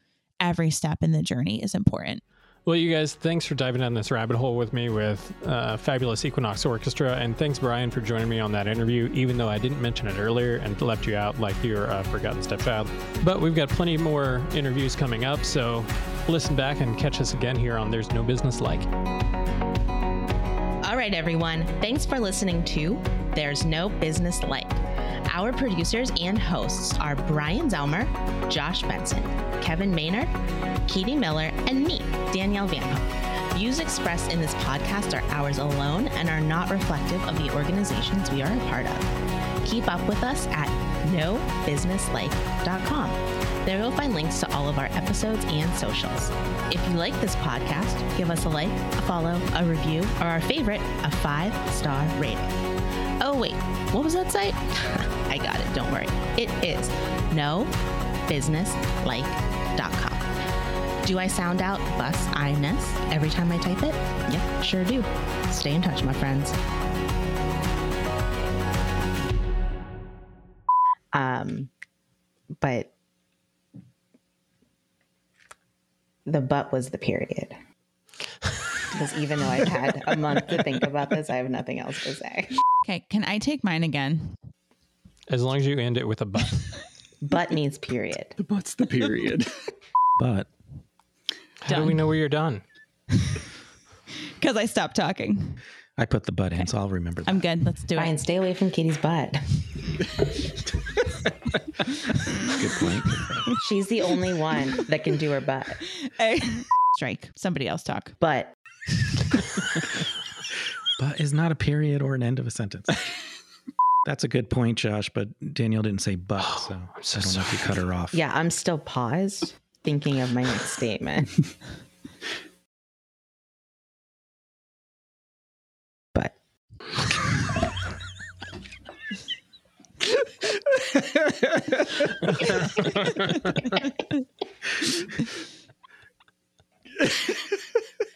every step in the journey is important well, you guys, thanks for diving down this rabbit hole with me with uh, Fabulous Equinox Orchestra. And thanks, Bryan, for joining me on that interview, even though I didn't mention it earlier and left you out like you're a forgotten stepchild. But we've got plenty more interviews coming up, so listen back and catch us again here on There's No Business Like. All right, everyone. Thanks for listening to There's No Business Like. Our producers and hosts are Bryan Zelmer, Josh Benson, Kevin Maynard, Katie Miller, and me, Danielle Van. Views expressed in this podcast are ours alone and are not reflective of the organizations we are a part of. Keep up with us at nobusinesslike.com. There you'll find links to all of our episodes and socials. If you like this podcast, give us a like, a follow, a review, or our favorite, a five star rating. Oh, wait, what was that site? [laughs] Don't worry. It is nobusinesslike.com. Do I sound out bus I-ness every time I type it? Yep, sure do. Stay in touch, my friends. Um, but the butt was the period. Because even though I've had a month to think about this, I have nothing else to say. Okay, can I take mine again? As long as you end it with a but. [laughs] Butt means period. The butt's the period. [laughs] But How do we know where you're done? [laughs] Because I stopped talking. I put the butt in, so I'll remember that. I'm good. Let's do Bryan, it. stay away from Katie's butt. Good point. She's the only one that can do her butt. Hey. Strike. Somebody else talk. But But is not a period or an end of a sentence. That's a good point, Josh. But Danielle didn't say but, oh, so, so I don't know if you cut her off. yeah, I'm still paused thinking of my next statement. [laughs] but [laughs]